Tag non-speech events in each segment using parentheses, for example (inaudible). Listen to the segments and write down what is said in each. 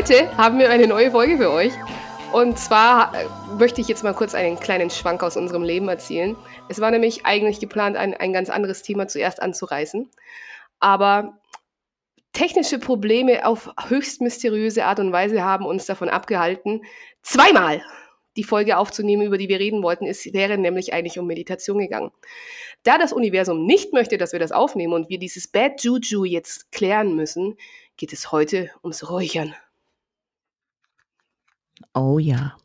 Heute haben wir eine neue Folge für euch. Und zwar äh, möchte ich jetzt mal kurz einen kleinen Schwank aus unserem Leben erzählen. Es war nämlich eigentlich geplant, ein, ein ganz anderes Thema zuerst anzureißen. Aber technische Probleme auf höchst mysteriöse Art und Weise haben uns davon abgehalten, zweimal die Folge aufzunehmen, über die wir reden wollten. Es wäre nämlich eigentlich um Meditation gegangen. Da das Universum nicht möchte, dass wir das aufnehmen und wir dieses Bad Juju jetzt klären müssen, geht es heute ums Räuchern. Oh ja.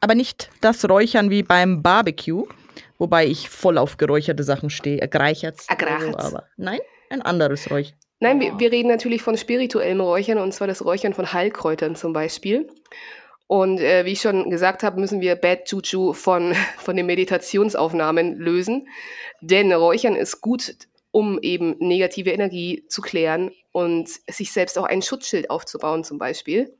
Aber nicht das Räuchern wie beim Barbecue, wobei ich voll auf geräucherte Sachen stehe. Ergreichert's. Ergreichert's. Aber nein, ein anderes Räuchern. Nein, wir, wir reden natürlich von spirituellem Räuchern und zwar das Räuchern von Heilkräutern zum Beispiel. Und äh, wie ich schon gesagt habe, müssen wir Bad Juju von, (laughs) von den Meditationsaufnahmen lösen. Denn Räuchern ist gut, um eben negative Energie zu klären und sich selbst auch ein Schutzschild aufzubauen zum Beispiel.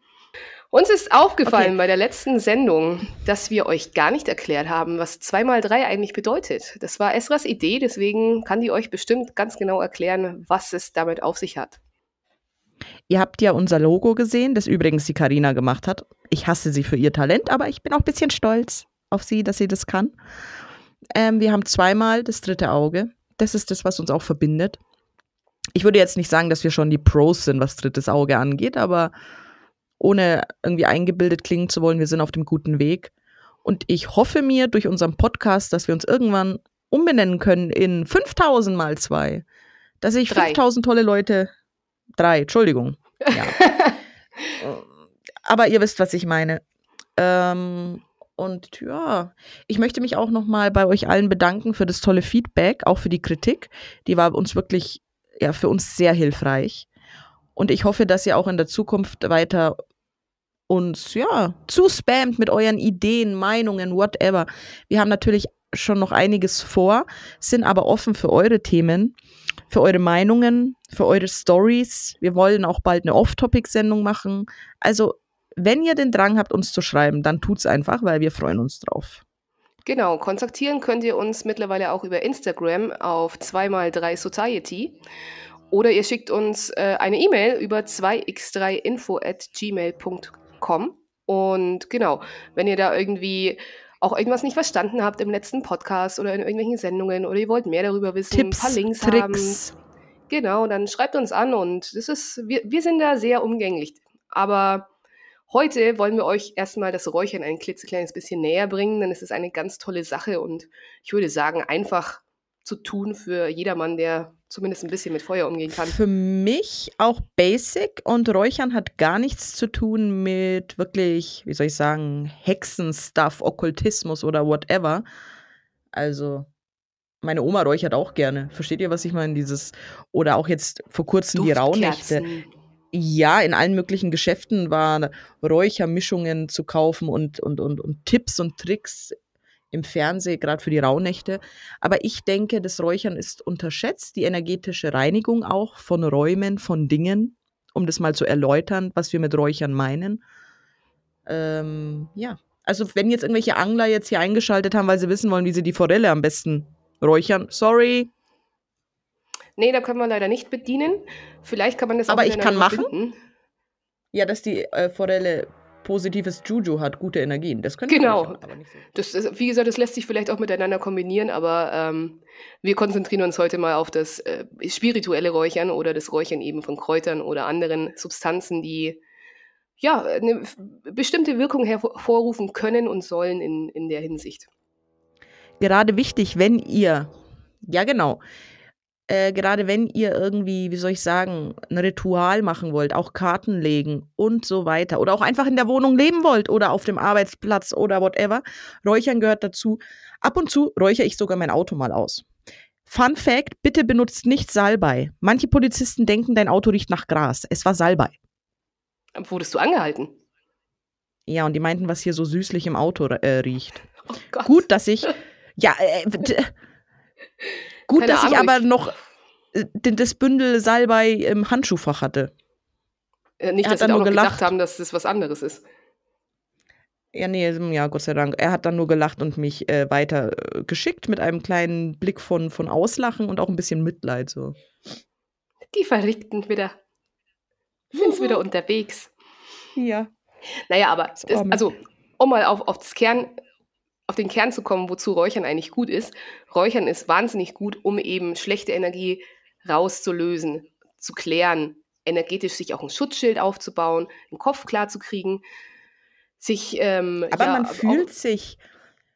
Uns ist aufgefallen okay. bei der letzten Sendung, dass wir euch gar nicht erklärt haben, was 2x3 eigentlich bedeutet. Das war Esras Idee, deswegen kann die euch bestimmt ganz genau erklären, was es damit auf sich hat. Ihr habt ja unser Logo gesehen, das übrigens die Karina gemacht hat. Ich hasse sie für ihr Talent, aber ich bin auch ein bisschen stolz auf sie, dass sie das kann. Ähm, wir haben zweimal das dritte Auge. Das ist das, was uns auch verbindet. Ich würde jetzt nicht sagen, dass wir schon die Pros sind, was drittes Auge angeht, aber ohne irgendwie eingebildet klingen zu wollen, wir sind auf dem guten Weg. Und ich hoffe mir durch unseren Podcast, dass wir uns irgendwann umbenennen können in 5000 mal zwei. Dass ich drei. 5000 tolle Leute, drei, Entschuldigung. Ja. (laughs) Aber ihr wisst, was ich meine. Ähm, und ja, ich möchte mich auch nochmal bei euch allen bedanken für das tolle Feedback, auch für die Kritik. Die war uns wirklich, ja, für uns sehr hilfreich. Und ich hoffe, dass ihr auch in der Zukunft weiter uns ja zuspammt mit euren Ideen, Meinungen, whatever. Wir haben natürlich schon noch einiges vor, sind aber offen für eure Themen, für eure Meinungen, für eure Stories. Wir wollen auch bald eine Off-Topic-Sendung machen. Also, wenn ihr den Drang habt, uns zu schreiben, dann tut's einfach, weil wir freuen uns drauf. Genau, kontaktieren könnt ihr uns mittlerweile auch über Instagram auf 2x3 Society. Oder ihr schickt uns äh, eine E-Mail über 2x3info at gmail.com kommen. Und genau, wenn ihr da irgendwie auch irgendwas nicht verstanden habt im letzten Podcast oder in irgendwelchen Sendungen oder ihr wollt mehr darüber wissen, Tipps, ein paar Links Tricks. haben. Genau, dann schreibt uns an und das ist, wir, wir sind da sehr umgänglich. Aber heute wollen wir euch erstmal das Räuchern ein klitzekleines bisschen näher bringen, denn es ist eine ganz tolle Sache und ich würde sagen, einfach zu tun für jedermann, der zumindest ein bisschen mit Feuer umgehen kann. Für mich auch basic und Räuchern hat gar nichts zu tun mit wirklich, wie soll ich sagen, Hexenstuff, Okkultismus oder whatever. Also, meine Oma räuchert auch gerne. Versteht ihr, was ich meine? Dieses, oder auch jetzt vor kurzem die Rauhnächte. Ja, in allen möglichen Geschäften waren Räuchermischungen zu kaufen und, und, und, und Tipps und Tricks im Fernsehen, gerade für die Rauhnächte. Aber ich denke, das Räuchern ist unterschätzt, die energetische Reinigung auch von Räumen, von Dingen, um das mal zu erläutern, was wir mit Räuchern meinen. Ähm, ja, also wenn jetzt irgendwelche Angler jetzt hier eingeschaltet haben, weil sie wissen wollen, wie sie die Forelle am besten räuchern, sorry. Nee, da können wir leider nicht bedienen. Vielleicht kann man das auch Aber ich kann machen. Ja, dass die äh, Forelle positives Juju hat, gute Energien. Das könnte genau. Machen, aber nicht so. Das ist, wie gesagt, das lässt sich vielleicht auch miteinander kombinieren, aber ähm, wir konzentrieren uns heute mal auf das äh, spirituelle Räuchern oder das Räuchern eben von Kräutern oder anderen Substanzen, die ja eine bestimmte Wirkung hervorrufen können und sollen in, in der Hinsicht. Gerade wichtig, wenn ihr, ja genau, äh, gerade wenn ihr irgendwie, wie soll ich sagen, ein Ritual machen wollt, auch Karten legen und so weiter oder auch einfach in der Wohnung leben wollt oder auf dem Arbeitsplatz oder whatever, Räuchern gehört dazu. Ab und zu räuchere ich sogar mein Auto mal aus. Fun Fact, bitte benutzt nicht Salbei. Manche Polizisten denken, dein Auto riecht nach Gras. Es war Salbei. Wurdest du angehalten? Ja, und die meinten, was hier so süßlich im Auto äh, riecht. Oh Gut, dass ich. Ja, äh, (laughs) Gut, Keine dass Ahnung, ich aber ich noch äh, das Bündel Salbei im Handschuhfach hatte. Äh, nicht, dass sie auch noch gelacht. gedacht haben, dass das was anderes ist. Ja, nee, ja, Gott sei Dank. Er hat dann nur gelacht und mich äh, weiter äh, geschickt mit einem kleinen Blick von, von Auslachen und auch ein bisschen Mitleid. So. Die Verrückten wieder. Sind wieder unterwegs. Ja. Naja, aber Das also, um mal auf, auf das Kern, auf den Kern zu kommen, wozu Räuchern eigentlich gut ist. Räuchern ist wahnsinnig gut, um eben schlechte Energie rauszulösen, zu klären, energetisch sich auch ein Schutzschild aufzubauen, den Kopf klar zu kriegen, sich ähm, Aber ja, man fühlt sich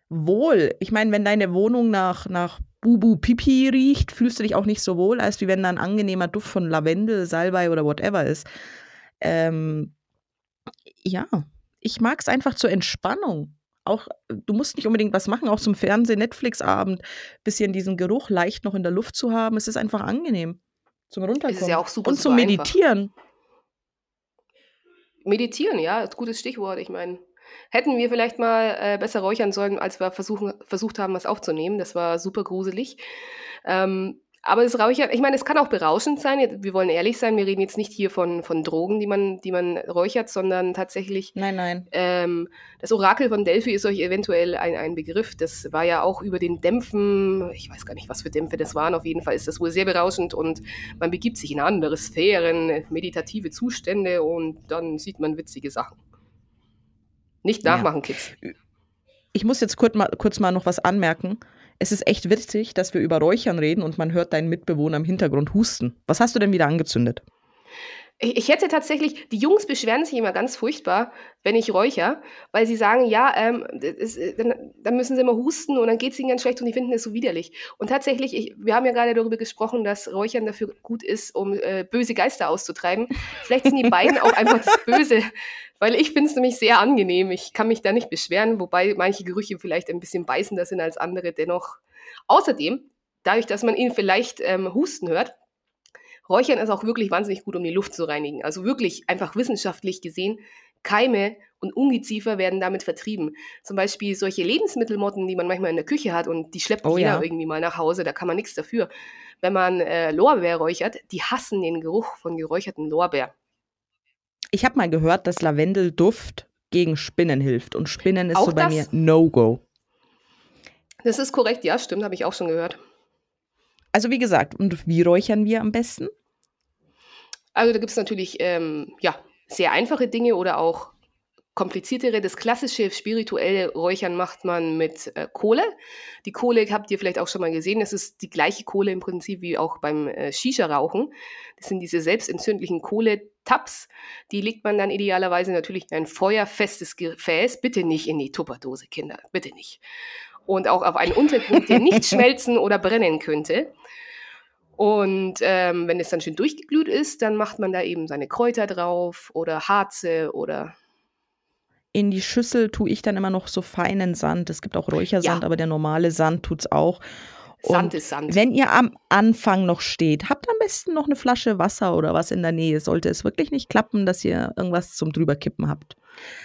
wohl. Ich meine, wenn deine Wohnung nach, nach Bubu Pipi riecht, fühlst du dich auch nicht so wohl, als wie wenn da ein angenehmer Duft von Lavendel, Salbei oder whatever ist. Ähm, ja, ich mag es einfach zur Entspannung. Auch, du musst nicht unbedingt was machen, auch zum Fernsehen, Netflix-Abend, bisschen diesen Geruch leicht noch in der Luft zu haben. Es ist einfach angenehm zum Runterkommen. ja auch super, Und zum super einfach. Meditieren. Meditieren, ja, ist ein gutes Stichwort. Ich meine, hätten wir vielleicht mal äh, besser räuchern sollen, als wir versuchen, versucht haben, was aufzunehmen. Das war super gruselig. Ähm, aber das Räuchern, ich meine, es kann auch berauschend sein. Wir wollen ehrlich sein, wir reden jetzt nicht hier von, von Drogen, die man, die man räuchert, sondern tatsächlich Nein, nein. ähm, das Orakel von Delphi ist euch eventuell ein, ein Begriff. Das war ja auch über den Dämpfen, ich weiß gar nicht, was für Dämpfe das waren. Auf jeden Fall ist das wohl sehr berauschend und man begibt sich in andere Sphären, meditative Zustände und dann sieht man witzige Sachen. Nicht Ja. nachmachen, Kids. Ich muss jetzt kurz mal, kurz mal noch was anmerken. Es ist echt witzig, dass wir über Räuchern reden und man hört deinen Mitbewohner im Hintergrund husten. Was hast du denn wieder angezündet? Ich, hätte tatsächlich, die Jungs beschweren sich immer ganz furchtbar, wenn ich räucher, weil sie sagen, ja, ähm, das, äh, dann, dann müssen sie immer husten und dann geht es ihnen ganz schlecht und die finden es so widerlich. Und tatsächlich, ich, wir haben ja gerade darüber gesprochen, dass Räuchern dafür gut ist, um äh, böse Geister auszutreiben. Vielleicht sind die beiden auch einfach das Böse, (laughs) weil ich finde es nämlich sehr angenehm. Ich kann mich da nicht beschweren, wobei manche Gerüche vielleicht ein bisschen beißender sind als andere dennoch. Außerdem, dadurch, dass man ihn vielleicht ähm, husten hört, Räuchern ist auch wirklich wahnsinnig gut, um die Luft zu reinigen. Also wirklich einfach wissenschaftlich gesehen, Keime und Ungeziefer werden damit vertrieben. Zum Beispiel solche Lebensmittelmotten, die man manchmal in der Küche hat und die schleppt Oh jeder ja. irgendwie mal nach Hause, da kann man nichts dafür. Wenn man äh, Lorbeer räuchert, die hassen den Geruch von geräucherten Lorbeer. Ich habe mal gehört, dass Lavendelduft gegen Spinnen hilft. Und Spinnen ist Auch so bei das? mir No-Go. Das ist korrekt, ja, stimmt, habe ich auch schon gehört. Also wie gesagt, und wie räuchern wir am besten? Also da gibt es natürlich ähm, ja, sehr einfache Dinge oder auch kompliziertere. Das klassische spirituelle Räuchern macht man mit äh, Kohle. Die Kohle habt ihr vielleicht auch schon mal gesehen. Das ist die gleiche Kohle im Prinzip wie auch beim äh, Shisha-Rauchen. Das sind diese selbstentzündlichen Kohletabs. Die legt man dann idealerweise natürlich in ein feuerfestes Gefäß. Bitte nicht in die Tupperdose, Kinder. Bitte nicht. Und auch auf einen Untergrund, der nicht (laughs) schmelzen oder brennen könnte. Und ähm, wenn es dann schön durchgeglüht ist, dann macht man da eben seine Kräuter drauf oder Harze oder In die Schüssel tue ich dann immer noch so feinen Sand. Es gibt auch Räuchersand, Ja. aber der normale Sand tut's auch. Sand Und ist Sand. Wenn ihr am Anfang noch steht, habt am besten noch eine Flasche Wasser oder was in der Nähe. Sollte es wirklich nicht klappen, dass ihr irgendwas zum drüberkippen habt.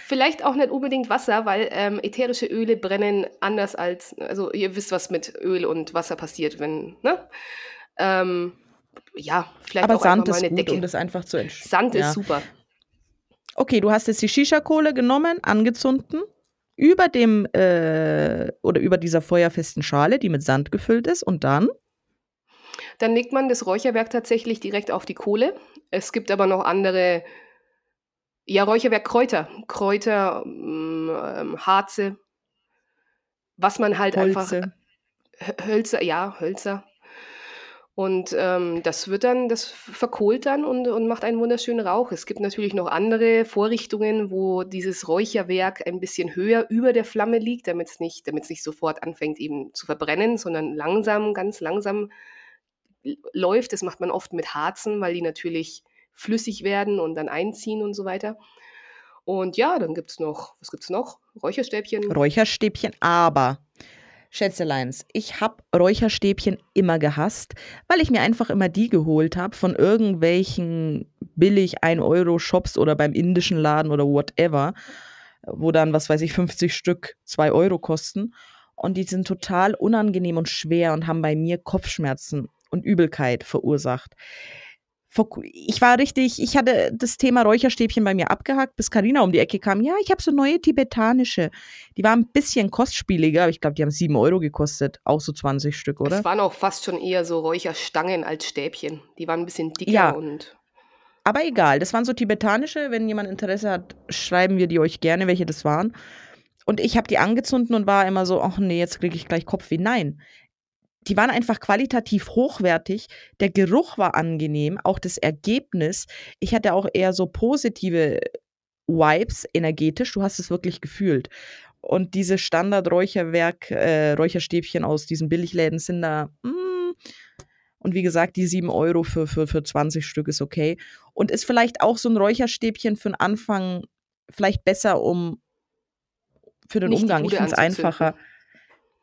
Vielleicht auch nicht unbedingt Wasser, weil ähm, ätherische Öle brennen anders als, also ihr wisst, was mit Öl und Wasser passiert, wenn, ne? Ähm, ja, vielleicht Aber auch Sand ist gut, Decke. um das einfach zu entscheiden. Sand ja. ist super. Okay, du hast jetzt die Shisha-Kohle genommen, angezündet, über dem äh, oder über dieser feuerfesten Schale, die mit Sand gefüllt ist, und dann Dann legt man das Räucherwerk tatsächlich direkt auf die Kohle. Es gibt aber noch andere, ja, Räucherwerk Kräuter. Kräuter, mm, ähm, Harze, was man halt einfach Holze. Hö- Hölzer, ja, Hölzer. Und ähm, das wird dann, das verkohlt dann und, und macht einen wunderschönen Rauch. Es gibt natürlich noch andere Vorrichtungen, wo dieses Räucherwerk ein bisschen höher über der Flamme liegt, damit es nicht, damit es nicht sofort anfängt eben zu verbrennen, sondern langsam, ganz langsam läuft. Das macht man oft mit Harzen, weil die natürlich flüssig werden und dann einziehen und so weiter. Und ja, dann gibt es noch, was gibt es noch? Räucherstäbchen. Räucherstäbchen, aber Schätzeleins, ich habe Räucherstäbchen immer gehasst, weil ich mir einfach immer die geholt habe von irgendwelchen billig 1-Euro-Shops oder beim indischen Laden oder whatever, wo dann, was weiß ich, 50 Stück 2 Euro kosten. Und die sind total unangenehm und schwer und haben bei mir Kopfschmerzen und Übelkeit verursacht. Ich war richtig, ich hatte das Thema Räucherstäbchen bei mir abgehakt, bis Karina um die Ecke kam. Ja, ich habe so neue tibetanische. Die waren ein bisschen kostspieliger, aber ich glaube, die haben 7 Euro gekostet. Auch so 20 Stück, oder? Es waren auch fast schon eher so Räucherstangen als Stäbchen. Die waren ein bisschen dicker Ja. und Aber egal, das waren so tibetanische. Wenn jemand Interesse hat, schreiben wir die euch gerne, welche das waren. Und ich habe die angezündet und war immer so, ach nee, jetzt kriege ich gleich Kopfweh. Nein, die waren einfach qualitativ hochwertig. Der Geruch war angenehm, auch das Ergebnis. Ich hatte auch eher so positive Vibes energetisch. Du hast es wirklich gefühlt. Und diese Standard-Räucherwerk, äh, Räucherstäbchen aus diesen Billigläden sind da. Mm, und wie gesagt, die 7 Euro für, für, für 20 Stück ist okay. Und ist vielleicht auch so ein Räucherstäbchen für den Anfang vielleicht besser, um für den Nicht Umgang. Ich finde es einfacher.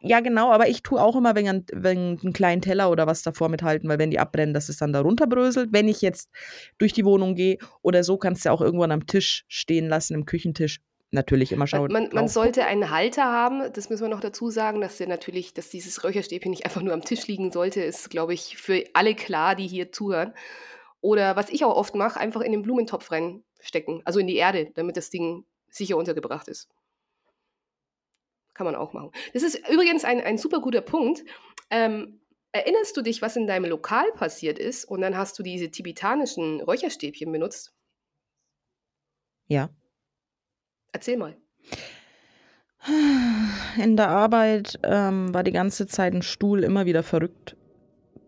Ja, genau, aber ich tue auch immer wegen, wegen einen kleinen Teller oder was davor mithalten, weil wenn die abbrennen, dass es dann da runterbröselt. Wenn ich jetzt durch die Wohnung gehe oder so, kannst du ja auch irgendwann am Tisch stehen lassen, im Küchentisch. Natürlich immer schauen. Man, man sollte einen Halter haben, das müssen wir noch dazu sagen, dass der natürlich, dass dieses Räucherstäbchen nicht einfach nur am Tisch liegen sollte, ist, glaube ich, für alle klar, die hier zuhören. Oder was ich auch oft mache, einfach in den Blumentopf reinstecken, also in die Erde, damit das Ding sicher untergebracht ist. Kann man auch machen. Das ist übrigens ein, ein super guter Punkt. Ähm, erinnerst du dich, was in deinem Lokal passiert ist und dann hast du diese tibetanischen Räucherstäbchen benutzt? Ja. Erzähl mal. In der Arbeit ähm, war die ganze Zeit ein Stuhl immer wieder verrückt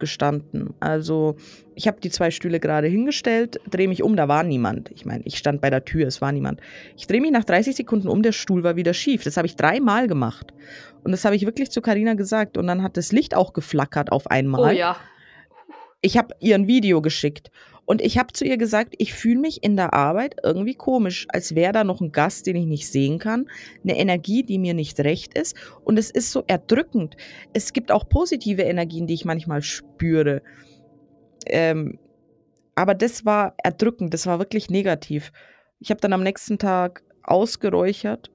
gestanden. Also ich habe die zwei Stühle gerade hingestellt, drehe mich um, da war niemand. Ich meine, ich stand bei der Tür, es war niemand. Ich drehe mich nach 30 Sekunden um, der Stuhl war wieder schief. Das habe ich dreimal gemacht. Und das habe ich wirklich zu Karina gesagt. Und dann hat das Licht auch geflackert auf einmal. Oh ja. Ich habe ihr ein Video geschickt und ich habe zu ihr gesagt, ich fühle mich in der Arbeit irgendwie komisch, als wäre da noch ein Gast, den ich nicht sehen kann, eine Energie, die mir nicht recht ist. Und es ist so erdrückend. Es gibt auch positive Energien, die ich manchmal spüre. Ähm, aber das war erdrückend, das war wirklich negativ. Ich habe dann am nächsten Tag ausgeräuchert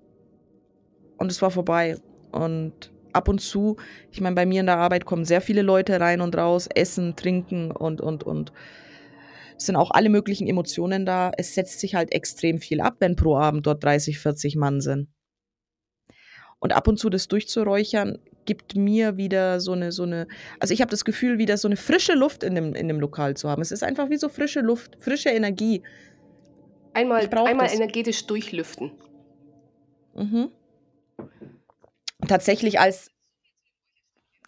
und es war vorbei. Und ab und zu, ich meine, bei mir in der Arbeit kommen sehr viele Leute rein und raus, essen, trinken und, und, und es sind auch alle möglichen Emotionen da. Es setzt sich halt extrem viel ab, wenn pro Abend dort 30, 40 Mann sind. Und ab und zu das durchzuräuchern, gibt mir wieder so eine, so eine, also ich habe das Gefühl, wieder so eine frische Luft in dem, in dem Lokal zu haben. Es ist einfach wie so frische Luft, frische Energie. Einmal, einmal energetisch durchlüften. Mhm. Tatsächlich als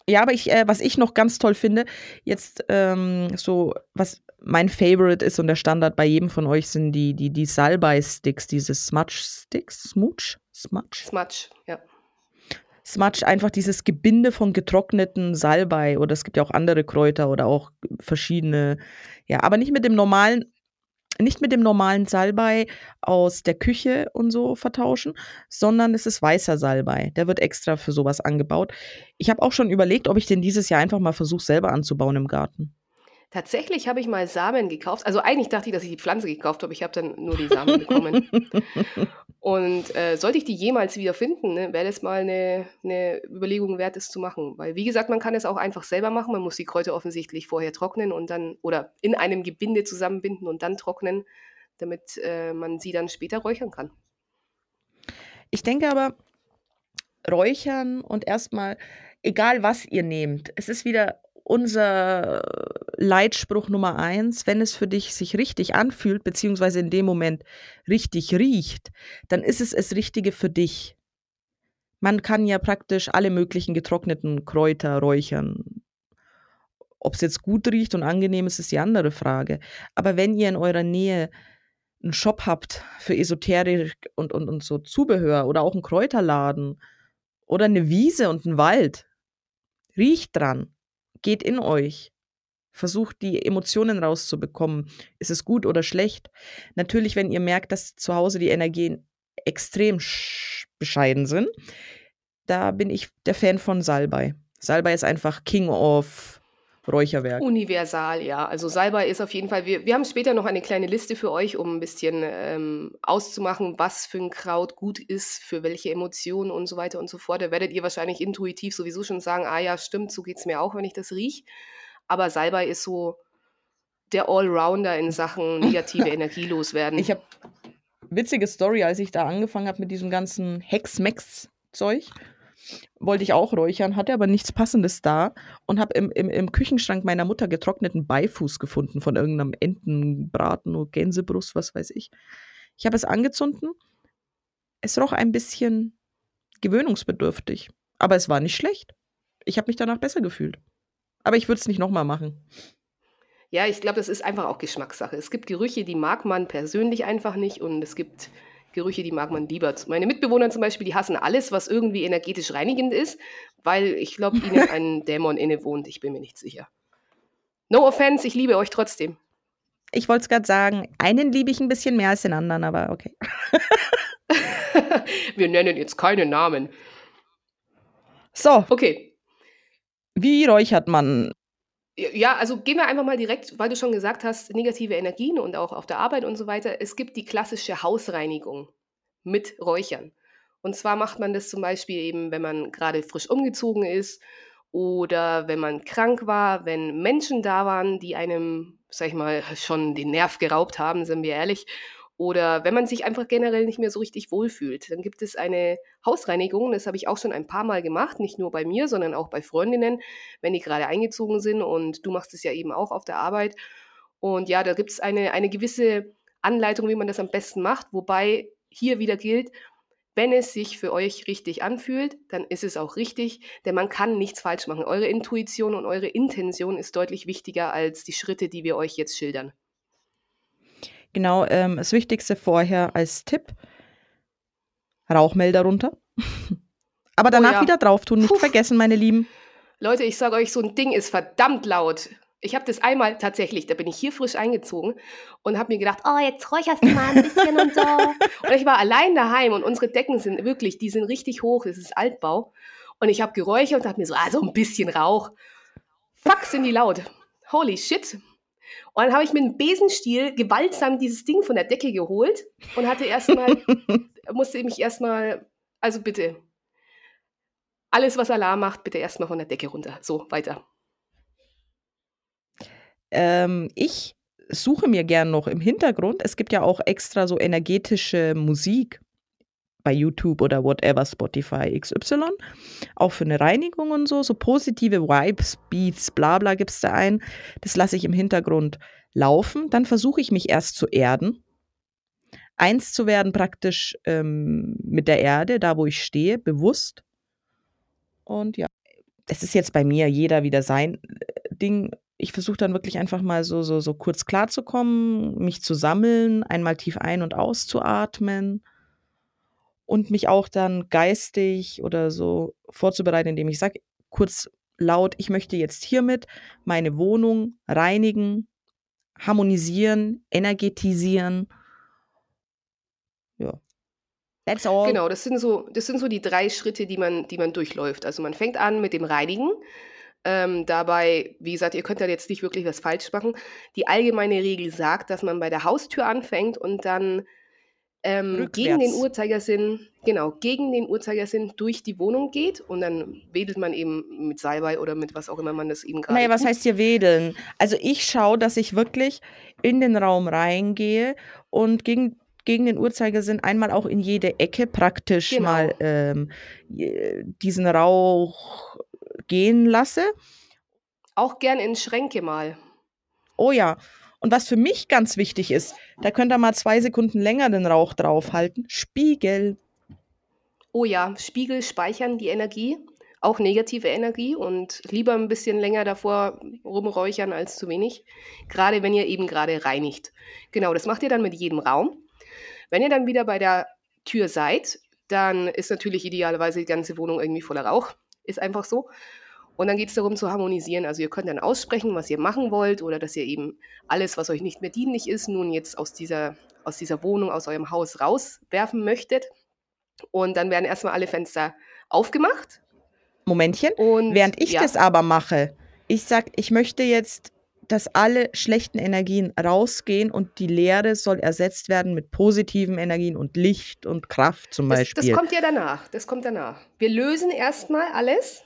ja, aber ich, äh, was ich noch ganz toll finde, jetzt ähm, so, was mein Favorite ist und der Standard bei jedem von euch sind die, die, die Salbei-Sticks, diese Smudge-Sticks, Smooch? Smudge? Smudge, ja. Smudge, einfach dieses Gebinde von getrockneten Salbei oder es gibt ja auch andere Kräuter oder auch verschiedene, ja, aber nicht mit dem normalen, nicht mit dem normalen Salbei aus der Küche und so vertauschen, sondern es ist weißer Salbei. Der wird extra für sowas angebaut. Ich habe auch schon überlegt, ob ich den dieses Jahr einfach mal versuche, selber anzubauen im Garten. Tatsächlich habe ich mal Samen gekauft. Also eigentlich dachte ich, dass ich die Pflanze gekauft habe. Ich habe dann nur die Samen bekommen. (laughs) Und äh, sollte ich die jemals wieder finden, ne, wäre das mal eine, eine Überlegung wert, es zu machen. Weil, wie gesagt, man kann es auch einfach selber machen. Man muss die Kräuter offensichtlich vorher trocknen und dann oder in einem Gebinde zusammenbinden und dann trocknen, damit äh, man sie dann später räuchern kann. Ich denke aber, räuchern und erstmal, egal was ihr nehmt, es ist wieder unser Leitspruch Nummer eins, wenn es für dich sich richtig anfühlt, beziehungsweise in dem Moment richtig riecht, dann ist es das Richtige für dich. Man kann ja praktisch alle möglichen getrockneten Kräuter räuchern. Ob es jetzt gut riecht und angenehm ist, ist die andere Frage. Aber wenn ihr in eurer Nähe einen Shop habt für Esoterik und, und, und so Zubehör oder auch einen Kräuterladen oder eine Wiese und einen Wald, riecht dran geht in euch. Versucht die Emotionen rauszubekommen. Ist es gut oder schlecht? Natürlich, wenn ihr merkt, dass zu Hause die Energien extrem bescheiden sind, da bin ich der Fan von Salbei. Salbei ist einfach King of Räucherwerk. Universal, ja. Also Salbei ist auf jeden Fall, wir, wir haben später noch eine kleine Liste für euch, um ein bisschen ähm, auszumachen, was für ein Kraut gut ist, für welche Emotionen und so weiter und so fort. Da werdet ihr wahrscheinlich intuitiv sowieso schon sagen, ah ja, stimmt, so geht es mir auch, wenn ich das rieche. Aber Salbei ist so der Allrounder in Sachen (laughs) negative Energie loswerden. Ich habe witzige Story, als ich da angefangen habe mit diesem ganzen Hex-Mex-Zeug wollte ich auch räuchern, hatte aber nichts Passendes da und habe im, im, im Küchenschrank meiner Mutter getrockneten Beifuß gefunden von irgendeinem Entenbraten oder Gänsebrust, was weiß ich. Ich habe es angezündet. Es roch ein bisschen gewöhnungsbedürftig, aber es war nicht schlecht. Ich habe mich danach besser gefühlt. Aber ich würde es nicht nochmal machen. Ja, ich glaube, das ist einfach auch Geschmackssache. Es gibt Gerüche, die mag man persönlich einfach nicht und es gibt Gerüche, die mag man lieber. Meine Mitbewohner zum Beispiel, die hassen alles, was irgendwie energetisch reinigend ist, weil ich glaube, (laughs) ihnen ein Dämon inne wohnt. Ich bin mir nicht sicher. No offense, ich liebe euch trotzdem. Ich wollte es gerade sagen, einen liebe ich ein bisschen mehr als den anderen, aber okay. (laughs) Wir nennen jetzt keine Namen. So. Okay. Wie räuchert man? Ja, also gehen wir einfach mal direkt, weil du schon gesagt hast, negative Energien und auch auf der Arbeit und so weiter. Es gibt die klassische Hausreinigung mit Räuchern. Und zwar macht man das zum Beispiel eben, wenn man gerade frisch umgezogen ist oder wenn man krank war, wenn Menschen da waren, die einem, sag ich mal, schon den Nerv geraubt haben, sind wir ehrlich, oder wenn man sich einfach generell nicht mehr so richtig wohlfühlt, dann gibt es eine Hausreinigung. Das habe ich auch schon ein paar Mal gemacht, nicht nur bei mir, sondern auch bei Freundinnen, wenn die gerade eingezogen sind. Und du machst es ja eben auch auf der Arbeit. Und ja, da gibt es eine, eine gewisse Anleitung, wie man das am besten macht. Wobei hier wieder gilt, wenn es sich für euch richtig anfühlt, dann ist es auch richtig, denn man kann nichts falsch machen. Eure Intuition und eure Intention ist deutlich wichtiger als die Schritte, die wir euch jetzt schildern. Genau, ähm, das Wichtigste vorher als Tipp: Rauchmelder runter. (laughs) Aber danach oh ja. wieder drauf tun, nicht Puh. vergessen, meine Lieben. Leute, ich sage euch, so ein Ding ist verdammt laut. Ich habe das einmal tatsächlich, da bin ich hier frisch eingezogen und habe mir gedacht, oh, jetzt räucherst du mal ein bisschen und so. (laughs) Und ich war allein daheim und unsere Decken sind wirklich, die sind richtig hoch, das ist Altbau. Und ich habe geräuchert und dachte mir so, ah, so ein bisschen Rauch. Fuck, sind die laut. Holy shit. Und dann habe ich mit einem Besenstiel gewaltsam dieses Ding von der Decke geholt und hatte erstmal, (laughs) musste mich erstmal, also bitte, alles, was Alarm macht, bitte erstmal von der Decke runter. So, weiter. Ähm, ich suche mir gern noch im Hintergrund. Es gibt ja auch extra so energetische Musik bei YouTube oder whatever, Spotify XY, auch für eine Reinigung und so, so positive Vibes, Beats, bla bla gibt es da ein. Das lasse ich im Hintergrund laufen. Dann versuche ich mich erst zu erden. Eins zu werden praktisch ähm, mit der Erde, da wo ich stehe, bewusst. Und ja, es ist jetzt bei mir jeder wieder sein äh, Ding. Ich versuche dann wirklich einfach mal so, so, so kurz klarzukommen, mich zu sammeln, einmal tief ein- und auszuatmen und mich auch dann geistig oder so vorzubereiten, indem ich sage, kurz laut, ich möchte jetzt hiermit meine Wohnung reinigen, harmonisieren, energetisieren. Ja. That's all. Genau, das sind so, das sind so die drei Schritte, die man, die man durchläuft. Also man fängt an mit dem Reinigen. Ähm, dabei, wie gesagt, ihr könnt da jetzt nicht wirklich was falsch machen. Die allgemeine Regel sagt, dass man bei der Haustür anfängt und dann ähm, gegen den Uhrzeigersinn, genau, gegen den Uhrzeigersinn durch die Wohnung geht und dann wedelt man eben mit Salbei oder mit was auch immer man das eben gerade. Naja, was heißt hier wedeln? Also ich schaue, dass ich wirklich in den Raum reingehe und gegen gegen den Uhrzeigersinn einmal auch in jede Ecke praktisch genau. mal ähm, diesen Rauch gehen lasse. Auch gern in Schränke mal. Oh ja. Und was für mich ganz wichtig ist, da könnt ihr mal zwei Sekunden länger den Rauch draufhalten. Spiegel. Oh ja, Spiegel speichern die Energie, auch negative Energie und lieber ein bisschen länger davor rumräuchern als zu wenig. Gerade wenn ihr eben gerade reinigt. Genau, das macht ihr dann mit jedem Raum. Wenn ihr dann wieder bei der Tür seid, dann ist natürlich idealerweise die ganze Wohnung irgendwie voller Rauch. Ist einfach so. Und dann geht es darum zu harmonisieren. Also ihr könnt dann aussprechen, was ihr machen wollt oder dass ihr eben alles, was euch nicht mehr dienlich ist, nun jetzt aus dieser, aus dieser Wohnung, aus eurem Haus rauswerfen möchtet. Und dann werden erstmal alle Fenster aufgemacht. Momentchen. Und, Während ich ja. das aber mache, ich sage, ich möchte jetzt, dass alle schlechten Energien rausgehen und die Leere soll ersetzt werden mit positiven Energien und Licht und Kraft zum das, Beispiel. Das kommt ja danach. Das kommt danach. Wir lösen erstmal alles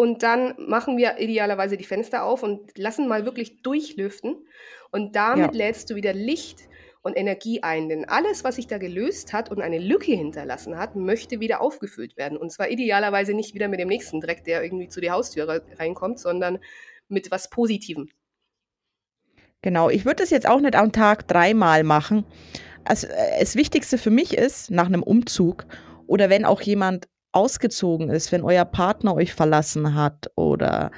und dann machen wir idealerweise die Fenster auf und lassen mal wirklich durchlüften. Und damit ja. lädst du wieder Licht und Energie ein. Denn alles, was sich da gelöst hat und eine Lücke hinterlassen hat, möchte wieder aufgefüllt werden. Und zwar idealerweise nicht wieder mit dem nächsten Dreck, der irgendwie zu der Haustür reinkommt, sondern mit was Positivem. Genau, ich würde das jetzt auch nicht am Tag dreimal machen. Also, äh, das Wichtigste für mich ist, nach einem Umzug oder wenn auch jemand ausgezogen ist, wenn euer Partner euch verlassen hat oder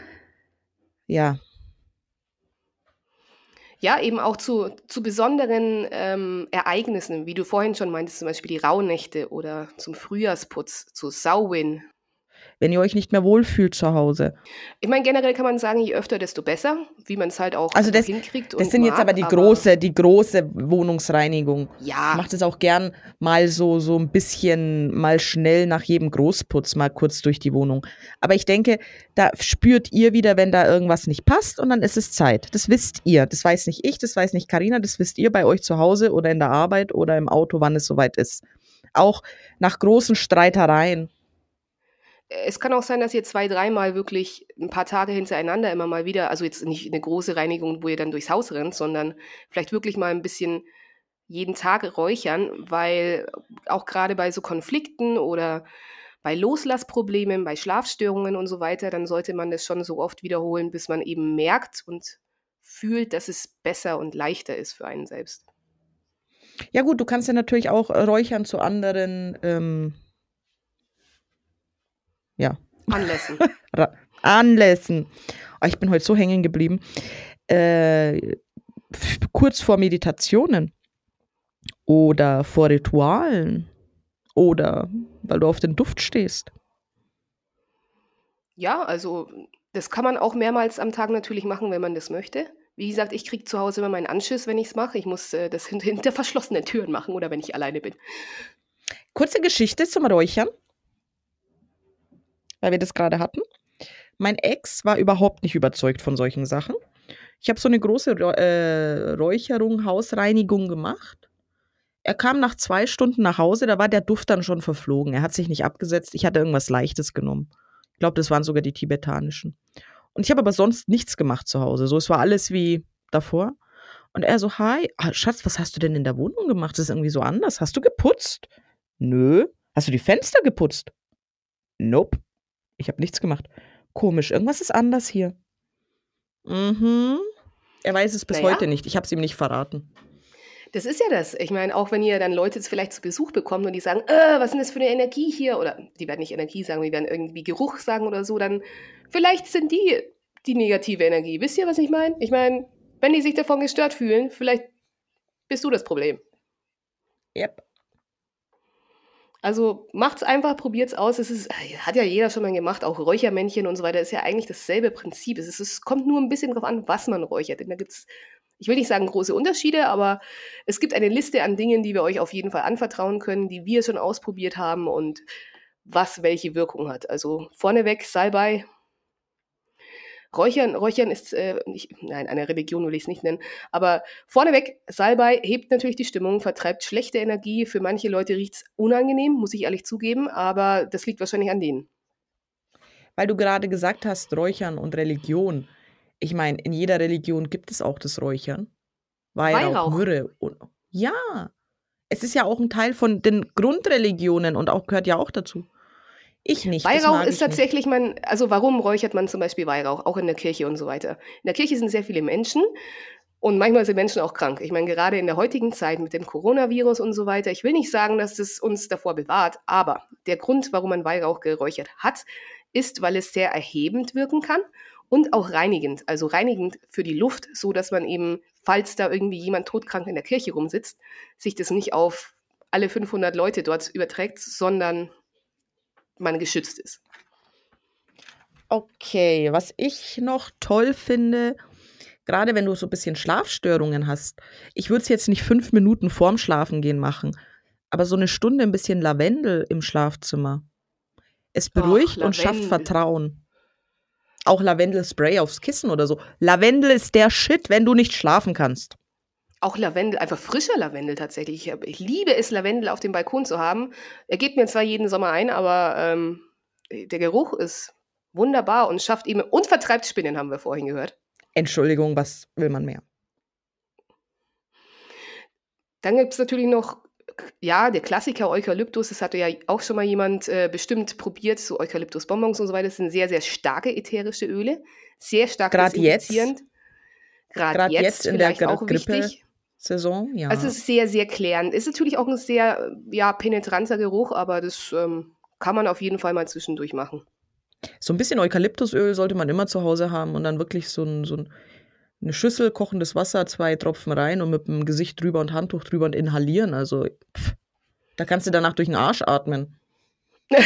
ja. Ja, eben auch zu, zu besonderen ähm, Ereignissen, wie du vorhin schon meintest, zum Beispiel die Rauhnächte oder zum Frühjahrsputz, zu Sauwin wenn ihr euch nicht mehr wohlfühlt zu Hause. Ich meine, generell kann man sagen, je öfter, desto besser, wie man es halt auch also das, hinkriegt. Das sind mag, jetzt aber die aber große, die große Wohnungsreinigung. Ja. Macht es auch gern mal so, so ein bisschen mal schnell nach jedem Großputz mal kurz durch die Wohnung. Aber ich denke, da spürt ihr wieder, wenn da irgendwas nicht passt und dann ist es Zeit. Das wisst ihr. Das weiß nicht ich, das weiß nicht Karina, das wisst ihr bei euch zu Hause oder in der Arbeit oder im Auto, wann es soweit ist. Auch nach großen Streitereien es kann auch sein, dass ihr zwei, dreimal wirklich ein paar Tage hintereinander immer mal wieder, also jetzt nicht eine große Reinigung, wo ihr dann durchs Haus rennt, sondern vielleicht wirklich mal ein bisschen jeden Tag räuchern, weil auch gerade bei so Konflikten oder bei Loslassproblemen, bei Schlafstörungen und so weiter, dann sollte man das schon so oft wiederholen, bis man eben merkt und fühlt, dass es besser und leichter ist für einen selbst. Ja gut, du kannst ja natürlich auch räuchern zu anderen ähm, ja. Anlässen. (laughs) Anlässen. Oh, ich bin heute so hängen geblieben. Äh, kurz vor Meditationen oder vor Ritualen oder weil du auf den Duft stehst. Ja, also das kann man auch mehrmals am Tag natürlich machen, wenn man das möchte. Wie gesagt, ich kriege zu Hause immer meinen Anschiss, wenn ich es mache. Ich muss äh, das (laughs) hinter verschlossenen Türen machen oder wenn ich alleine bin. Kurze Geschichte zum Räuchern weil wir das gerade hatten. Mein Ex war überhaupt nicht überzeugt von solchen Sachen. Ich habe so eine große äh, Räucherung, Hausreinigung gemacht. Er kam nach zwei Stunden nach Hause, da war der Duft dann schon verflogen. Er hat sich nicht abgesetzt. Ich hatte irgendwas Leichtes genommen. Ich glaube, das waren sogar die tibetanischen. Und ich habe aber sonst nichts gemacht zu Hause. So, es war alles wie davor. Und er so, hi, ah, Schatz, was hast du denn in der Wohnung gemacht? Das ist irgendwie so anders. Hast du geputzt? Nö. Hast du die Fenster geputzt? Nope. Ich habe nichts gemacht. Komisch, irgendwas ist anders hier. Mhm. Er weiß es bis naja. heute nicht. Ich habe es ihm nicht verraten. Das ist ja das. Ich meine, auch wenn ihr dann Leute vielleicht zu Besuch bekommt und die sagen, äh, was ist denn das für eine Energie hier? Oder die werden nicht Energie sagen, die werden irgendwie Geruch sagen oder so, dann vielleicht sind die die negative Energie. Wisst ihr, was ich meine? Ich meine, wenn die sich davon gestört fühlen, vielleicht bist du das Problem. Yep. Also macht's einfach, probiert's aus. Es ist, hat ja jeder schon mal gemacht, auch Räuchermännchen und so weiter, ist ja eigentlich dasselbe Prinzip. Es, ist, es kommt nur ein bisschen darauf an, was man räuchert. Denn da gibt's, ich will nicht sagen große Unterschiede, aber es gibt eine Liste an Dingen, die wir euch auf jeden Fall anvertrauen können, die wir schon ausprobiert haben und was welche Wirkung hat. Also vorneweg Salbei, Räuchern, Räuchern ist, äh, nicht, nein, eine Religion will ich es nicht nennen, aber vorneweg, Salbei hebt natürlich die Stimmung, vertreibt schlechte Energie. Für manche Leute riecht es unangenehm, muss ich ehrlich zugeben, aber das liegt wahrscheinlich an denen. Weil du gerade gesagt hast, Räuchern und Religion. Ich meine, in jeder Religion gibt es auch das Räuchern. Weihrauch, Weihrauch. Myrrhe. Und, ja, es ist ja auch ein Teil von den Grundreligionen und auch gehört ja auch dazu. Ich nicht. Weihrauch ist tatsächlich nicht. man, also warum räuchert man zum Beispiel Weihrauch, auch in der Kirche und so weiter? In der Kirche sind sehr viele Menschen und manchmal sind Menschen auch krank. Ich meine, gerade in der heutigen Zeit mit dem Coronavirus und so weiter, ich will nicht sagen, dass es uns davor bewahrt, aber der Grund, warum man Weihrauch geräuchert hat, ist, weil es sehr erhebend wirken kann und auch reinigend, also reinigend für die Luft, so dass man eben, falls da irgendwie jemand todkrank in der Kirche rumsitzt, sich das nicht auf alle 500 Leute dort überträgt, sondern man geschützt ist. Okay, was ich noch toll finde, gerade wenn du so ein bisschen Schlafstörungen hast, ich würde es jetzt nicht fünf Minuten vorm Schlafengehen machen, aber so eine Stunde ein bisschen Lavendel im Schlafzimmer. Es beruhigt Och, und schafft Vertrauen. Auch Lavendelspray aufs Kissen oder so. Lavendel ist der Shit, wenn du nicht schlafen kannst. Auch Lavendel, einfach frischer Lavendel tatsächlich. Ich, ich, liebe es, Lavendel auf dem Balkon zu haben. Er geht mir zwar jeden Sommer ein, aber ähm, der Geruch ist wunderbar und schafft eben und vertreibt Spinnen, haben wir vorhin gehört. Entschuldigung, was will man mehr? Dann gibt es natürlich noch, ja, der Klassiker Eukalyptus, das hatte ja auch schon mal jemand äh, bestimmt probiert, so Eukalyptusbonbons und so weiter. Das sind sehr, sehr starke ätherische Öle, sehr stark Gerade jetzt? Gerade jetzt, jetzt in der auch wichtig. Grippe-Saison, ja. Also es ist sehr, sehr klärend. Ist natürlich auch ein sehr ja, penetranter Geruch, aber das ähm, kann man auf jeden Fall mal zwischendurch machen. So ein bisschen Eukalyptusöl sollte man immer zu Hause haben und dann wirklich so, ein, so ein, eine Schüssel, kochendes Wasser, zwei Tropfen rein und mit dem Gesicht drüber und Handtuch drüber und inhalieren. Also pff, da kannst du danach durch den Arsch atmen. (laughs)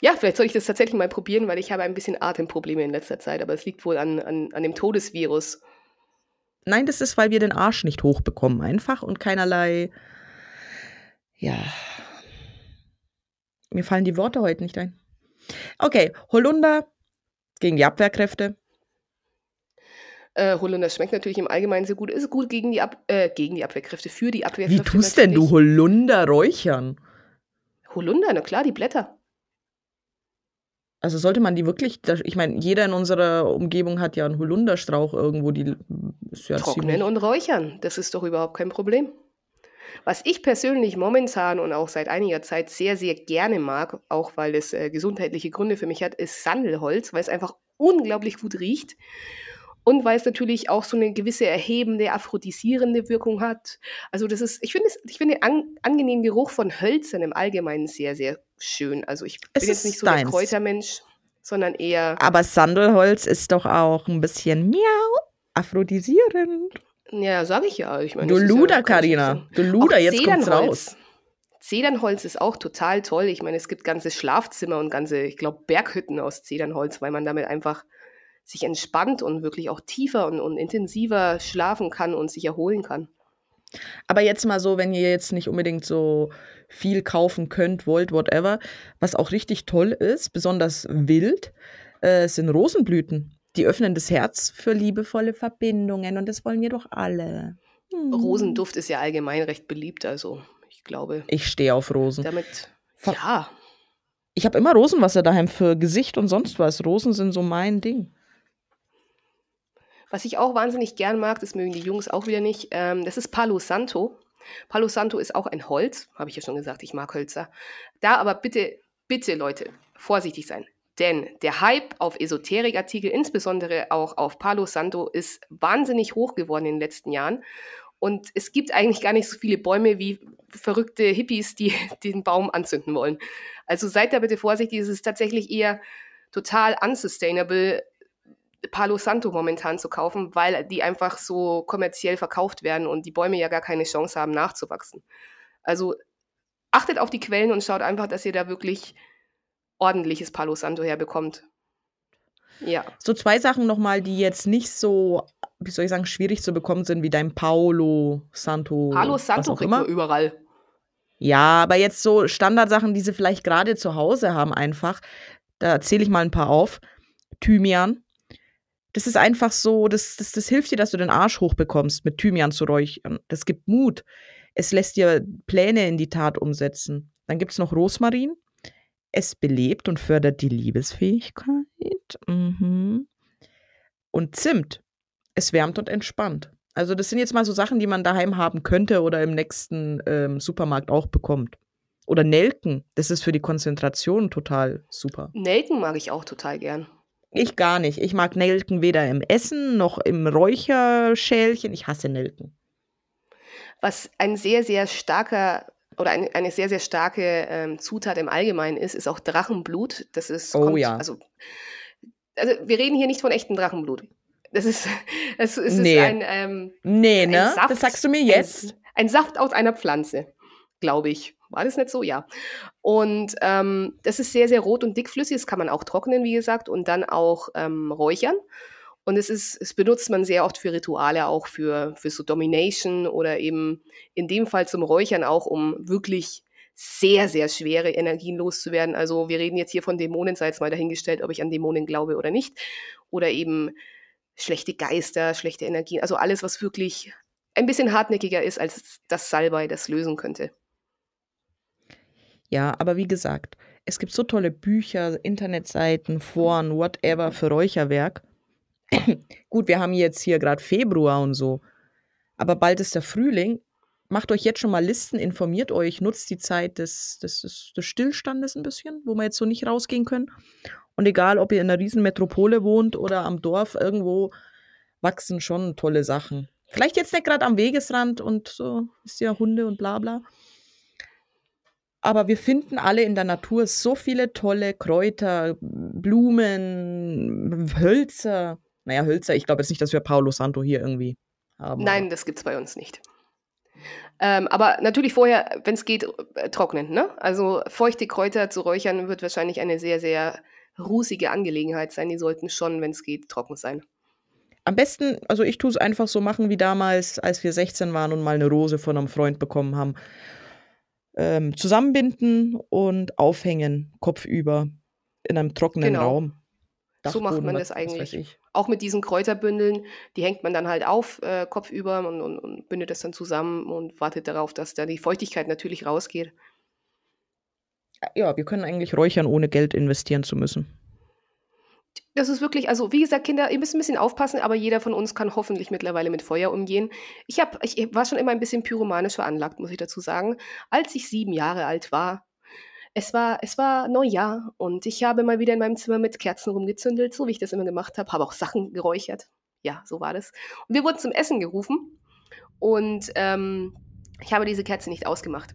Ja, vielleicht soll ich das tatsächlich mal probieren, weil ich habe ein bisschen Atemprobleme in letzter Zeit, aber es liegt wohl an, an, an dem Todesvirus. Nein, das ist, weil wir den Arsch nicht hochbekommen, einfach und keinerlei. Ja. Mir fallen die Worte heute nicht ein. Okay, Holunder gegen die Abwehrkräfte. Äh, Holunder schmeckt natürlich im Allgemeinen sehr gut, ist gut gegen die, Ab äh, gegen die Abwehrkräfte, für die Wie Abwehrkräfte. tust denn du natürlich. Holunder räuchern? Holunder, na klar, die Blätter. Also sollte man die wirklich, ich meine, jeder in unserer Umgebung hat ja einen Holunderstrauch irgendwo, die ist ja Trocknen und räuchern, das ist doch überhaupt kein Problem. Was ich persönlich momentan und auch seit einiger Zeit sehr, sehr gerne mag, auch weil es äh, gesundheitliche Gründe für mich hat, ist Sandelholz, weil es einfach unglaublich gut riecht und weil es natürlich auch so eine gewisse erhebende, aphrodisierende Wirkung hat. Also das ist, ich finde es, ich finde den an, angenehmen Geruch von Hölzern im Allgemeinen sehr, sehr schön. Also ich Es bin jetzt nicht so der deins. Kräutermensch, sondern eher, Aber Sandelholz ist doch auch ein bisschen miau, aphrodisierend. ja, sage ich ja. Ich meine, Du ja- Luder, Karina. sagen. Du Luder, jetzt kommt's raus. Zedernholz ist auch total toll. Ich meine, es gibt ganze Schlafzimmer und ganze, ich glaube, Berghütten aus Zedernholz, weil man damit einfach sich entspannt und wirklich auch tiefer und, und intensiver schlafen kann und sich erholen kann. Aber jetzt mal so, wenn ihr jetzt nicht unbedingt so viel kaufen könnt, wollt, whatever, was auch richtig toll ist, besonders wild, äh, sind Rosenblüten. Die öffnen das Herz für liebevolle Verbindungen und das wollen wir doch alle. Hm. Rosenduft ist ja allgemein recht beliebt, also ich glaube, Ich stehe auf Rosen. damit, ja, Ich habe immer Rosenwasser daheim für Gesicht und sonst was. Rosen sind so mein Ding. Was ich auch wahnsinnig gern mag, das mögen die Jungs auch wieder nicht, ähm, das ist Palo Santo. Palo Santo ist auch ein Holz, habe ich ja schon gesagt, ich mag Hölzer. Da aber bitte, bitte Leute, vorsichtig sein. Denn der Hype auf Esoterikartikel, insbesondere auch auf Palo Santo, ist wahnsinnig hoch geworden in den letzten Jahren. Und es gibt eigentlich gar nicht so viele Bäume wie verrückte Hippies, die (laughs) den Baum anzünden wollen. Also seid da bitte vorsichtig, es ist tatsächlich eher total unsustainable, Palo Santo momentan zu kaufen, weil die einfach so kommerziell verkauft werden und die Bäume ja gar keine Chance haben, nachzuwachsen. Also achtet auf die Quellen und schaut einfach, dass ihr da wirklich ordentliches Palo Santo herbekommt. Ja, So zwei Sachen nochmal, die jetzt nicht so, wie soll ich sagen, schwierig zu bekommen sind, wie dein Paolo Santo. Palo Santo kriegt immer. überall. Ja, aber jetzt so Standardsachen, die sie vielleicht gerade zu Hause haben, einfach. Da zähle ich mal ein paar auf. Thymian. Das ist einfach so, das, das, das hilft dir, dass du den Arsch hochbekommst, mit Thymian zu räuchern. Das gibt Mut. Es lässt dir Pläne in die Tat umsetzen. Dann gibt es noch Rosmarin. Es belebt und fördert die Liebesfähigkeit. Mhm. Und Zimt. Es wärmt und entspannt. Also das sind jetzt mal so Sachen, die man daheim haben könnte oder im nächsten ähm, Supermarkt auch bekommt. Oder Nelken. Das ist für die Konzentration total super. Nelken mag ich auch total gern. Ich gar nicht. Ich mag Nelken weder im Essen noch im Räucherschälchen. Ich hasse Nelken. Was ein sehr, sehr starker oder eine, eine sehr, sehr starke ähm, Zutat im Allgemeinen ist, ist auch Drachenblut. Das ist, Oh ja. also, also wir reden hier nicht von echtem Drachenblut. Das ist, (laughs) es, es Nee. ist ein, ähm, Nee, Ein ne? Saft, das sagst du mir jetzt. Ein, ein Saft aus einer Pflanze, glaube ich. War das nicht so? Ja. Und ähm, das ist sehr, sehr rot und dickflüssig. Das kann man auch trocknen, wie gesagt, und dann auch ähm, räuchern. Und es ist, es benutzt man sehr oft für Rituale, auch für, für so Domination oder eben in dem Fall zum Räuchern auch, um wirklich sehr, sehr schwere Energien loszuwerden. Also wir reden jetzt hier von Dämonen, sei es mal dahingestellt, ob ich an Dämonen glaube oder nicht. Oder eben schlechte Geister, schlechte Energien. Also alles, was wirklich ein bisschen hartnäckiger ist als das Salbei das lösen könnte. Ja, aber wie gesagt, es gibt so tolle Bücher, Internetseiten, Foren, whatever für Räucherwerk. (clears throat) Gut, wir haben jetzt hier gerade Februar und so. Aber bald ist der Frühling. Macht euch jetzt schon mal Listen, informiert euch, nutzt die Zeit des, des, des, des Stillstandes ein bisschen, wo wir jetzt so nicht rausgehen können. Und egal, ob ihr in einer riesen Metropole wohnt oder am Dorf, irgendwo wachsen schon tolle Sachen. Vielleicht jetzt nicht gerade am Wegesrand und so, ist ja Hunde und bla bla. Aber wir finden alle in der Natur so viele tolle Kräuter, Blumen, Hölzer. Naja, Hölzer, ich glaube jetzt nicht, dass wir Paulo Santo hier irgendwie haben. Nein, das gibt es bei uns nicht. Ähm, aber natürlich vorher, wenn es geht, äh, trocknen. Ne? Also feuchte Kräuter zu räuchern wird wahrscheinlich eine sehr, sehr rußige Angelegenheit sein. Die sollten schon, wenn es geht, trocken sein. Am besten, also ich tue es einfach so machen wie damals, als wir 16 waren und mal eine Rose von einem Freund bekommen haben. Ähm, zusammenbinden und aufhängen, kopfüber, in einem trockenen genau. Raum. so macht man das eigentlich. Auch mit diesen Kräuterbündeln, die hängt man dann halt auf, äh, kopfüber und, und, und bindet das dann zusammen und wartet darauf, dass da die Feuchtigkeit natürlich rausgeht. Ja, wir können eigentlich räuchern, ohne Geld investieren zu müssen. Das ist wirklich, also wie gesagt, Kinder, ihr müsst ein bisschen aufpassen, aber jeder von uns kann hoffentlich mittlerweile mit Feuer umgehen. Ich, hab, ich war schon immer ein bisschen pyromanisch veranlagt, muss ich dazu sagen. Als ich sieben Jahre alt war, es war, es war Neujahr und ich habe mal wieder in meinem Zimmer mit Kerzen rumgezündelt, so wie ich das immer gemacht habe, habe auch Sachen geräuchert. Ja, so war das. Und wir wurden zum Essen gerufen und ähm, ich habe diese Kerze nicht ausgemacht.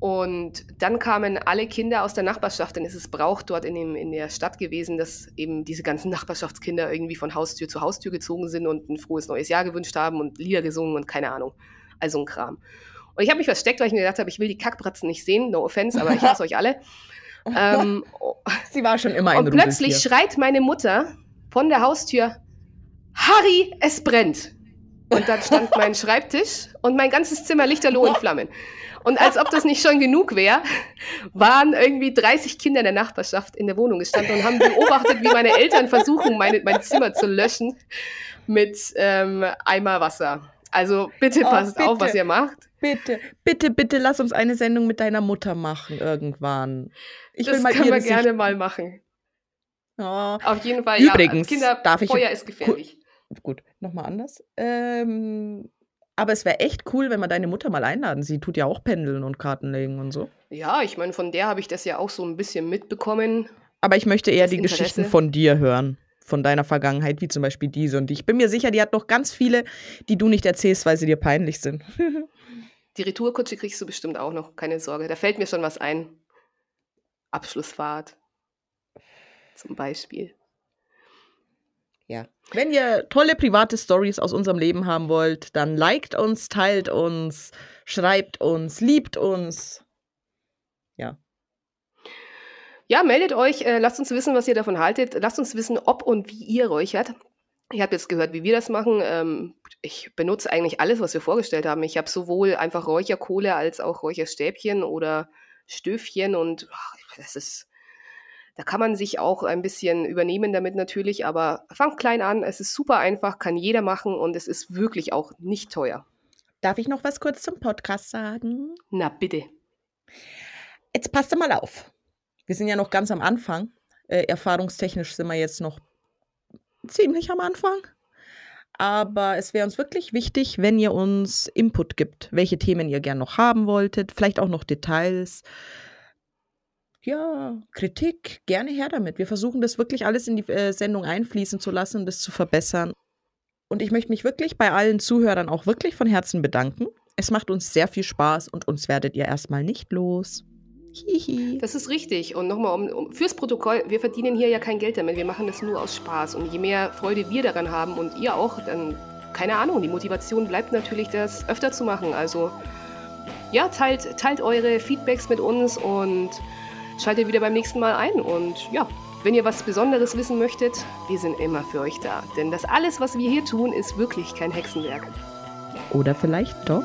Und dann kamen alle Kinder aus der Nachbarschaft, denn es ist Brauch dort in, dem, in der Stadt gewesen, dass eben diese ganzen Nachbarschaftskinder irgendwie von Haustür zu Haustür gezogen sind und ein frohes neues Jahr gewünscht haben und Lieder gesungen und keine Ahnung. Also ein Kram. Und ich habe mich versteckt, weil ich mir gedacht habe, ich will die Kackbratzen nicht sehen, no offense, aber ich hasse (laughs) euch alle. Ähm, Sie war schon immer ein Und plötzlich schreit meine Mutter von der Haustür, Harry, es brennt. Und dann stand mein Schreibtisch und mein ganzes Zimmer lichterloh in Flammen. Und als ob das nicht schon genug wäre, waren irgendwie 30 Kinder in der Nachbarschaft in der Wohnung gestanden und haben beobachtet, wie meine Eltern versuchen, meine, mein Zimmer zu löschen mit ähm, Eimer Wasser. Also bitte oh, passt bitte, auf, was ihr macht. Bitte, bitte, bitte lass uns eine Sendung mit deiner Mutter machen irgendwann. Ich das will mal können wir gerne mal machen. Oh. Auf jeden Fall, Übrigens, ja, Kinder, darf ich, Feuer ist gefährlich. Gut, nochmal anders. Ähm, aber es wäre echt cool, wenn wir deine Mutter mal einladen. Sie tut ja auch Pendeln und Karten legen und so. Ja, ich meine, von der habe ich das ja auch so ein bisschen mitbekommen. Aber ich möchte eher die Interesse. Geschichten von dir hören. Von deiner Vergangenheit, wie zum Beispiel diese. Und ich bin mir sicher, die hat noch ganz viele, die du nicht erzählst, weil sie dir peinlich sind. (laughs) die Retourkutsche kriegst du bestimmt auch noch, keine Sorge. Da fällt mir schon was ein. Abschlussfahrt. Zum Beispiel. Ja. Wenn ihr tolle private Stories aus unserem Leben haben wollt, dann liked uns, teilt uns, schreibt uns, liebt uns. Ja. Ja, meldet euch, äh, lasst uns wissen, was ihr davon haltet. Lasst uns wissen, ob und wie ihr räuchert. Ihr habt jetzt gehört, wie wir das machen. Ähm, ich benutze eigentlich alles, was wir vorgestellt haben. Ich habe sowohl einfach Räucherkohle als auch Räucherstäbchen oder Stöfchen und ach, das ist da kann man sich auch ein bisschen übernehmen damit natürlich, aber fangt klein an. Es ist super einfach, kann jeder machen und es ist wirklich auch nicht teuer. Darf ich noch was kurz zum Podcast sagen? Na bitte. Jetzt passt mal auf. Wir sind ja noch ganz am Anfang. Äh, erfahrungstechnisch sind wir jetzt noch ziemlich am Anfang. Aber es wäre uns wirklich wichtig, wenn ihr uns Input gibt, welche Themen ihr gerne noch haben wolltet, vielleicht auch noch Details ja, Kritik, gerne her damit. Wir versuchen das wirklich alles in die äh, Sendung einfließen zu lassen und das zu verbessern. Und ich möchte mich wirklich bei allen Zuhörern auch wirklich von Herzen bedanken. Es macht uns sehr viel Spaß und uns werdet ihr erstmal nicht los. Hihi. Das ist richtig. Und nochmal um, um, fürs Protokoll, wir verdienen hier ja kein Geld damit. Wir machen das nur aus Spaß. Und je mehr Freude wir daran haben und ihr auch, dann, keine Ahnung, die Motivation bleibt natürlich, das öfter zu machen. Also, ja, teilt, teilt eure Feedbacks mit uns und Schaltet wieder beim nächsten Mal ein und ja, wenn ihr was Besonderes wissen möchtet, wir sind immer für euch da. Denn das alles, was wir hier tun, ist wirklich kein Hexenwerk. Oder vielleicht doch?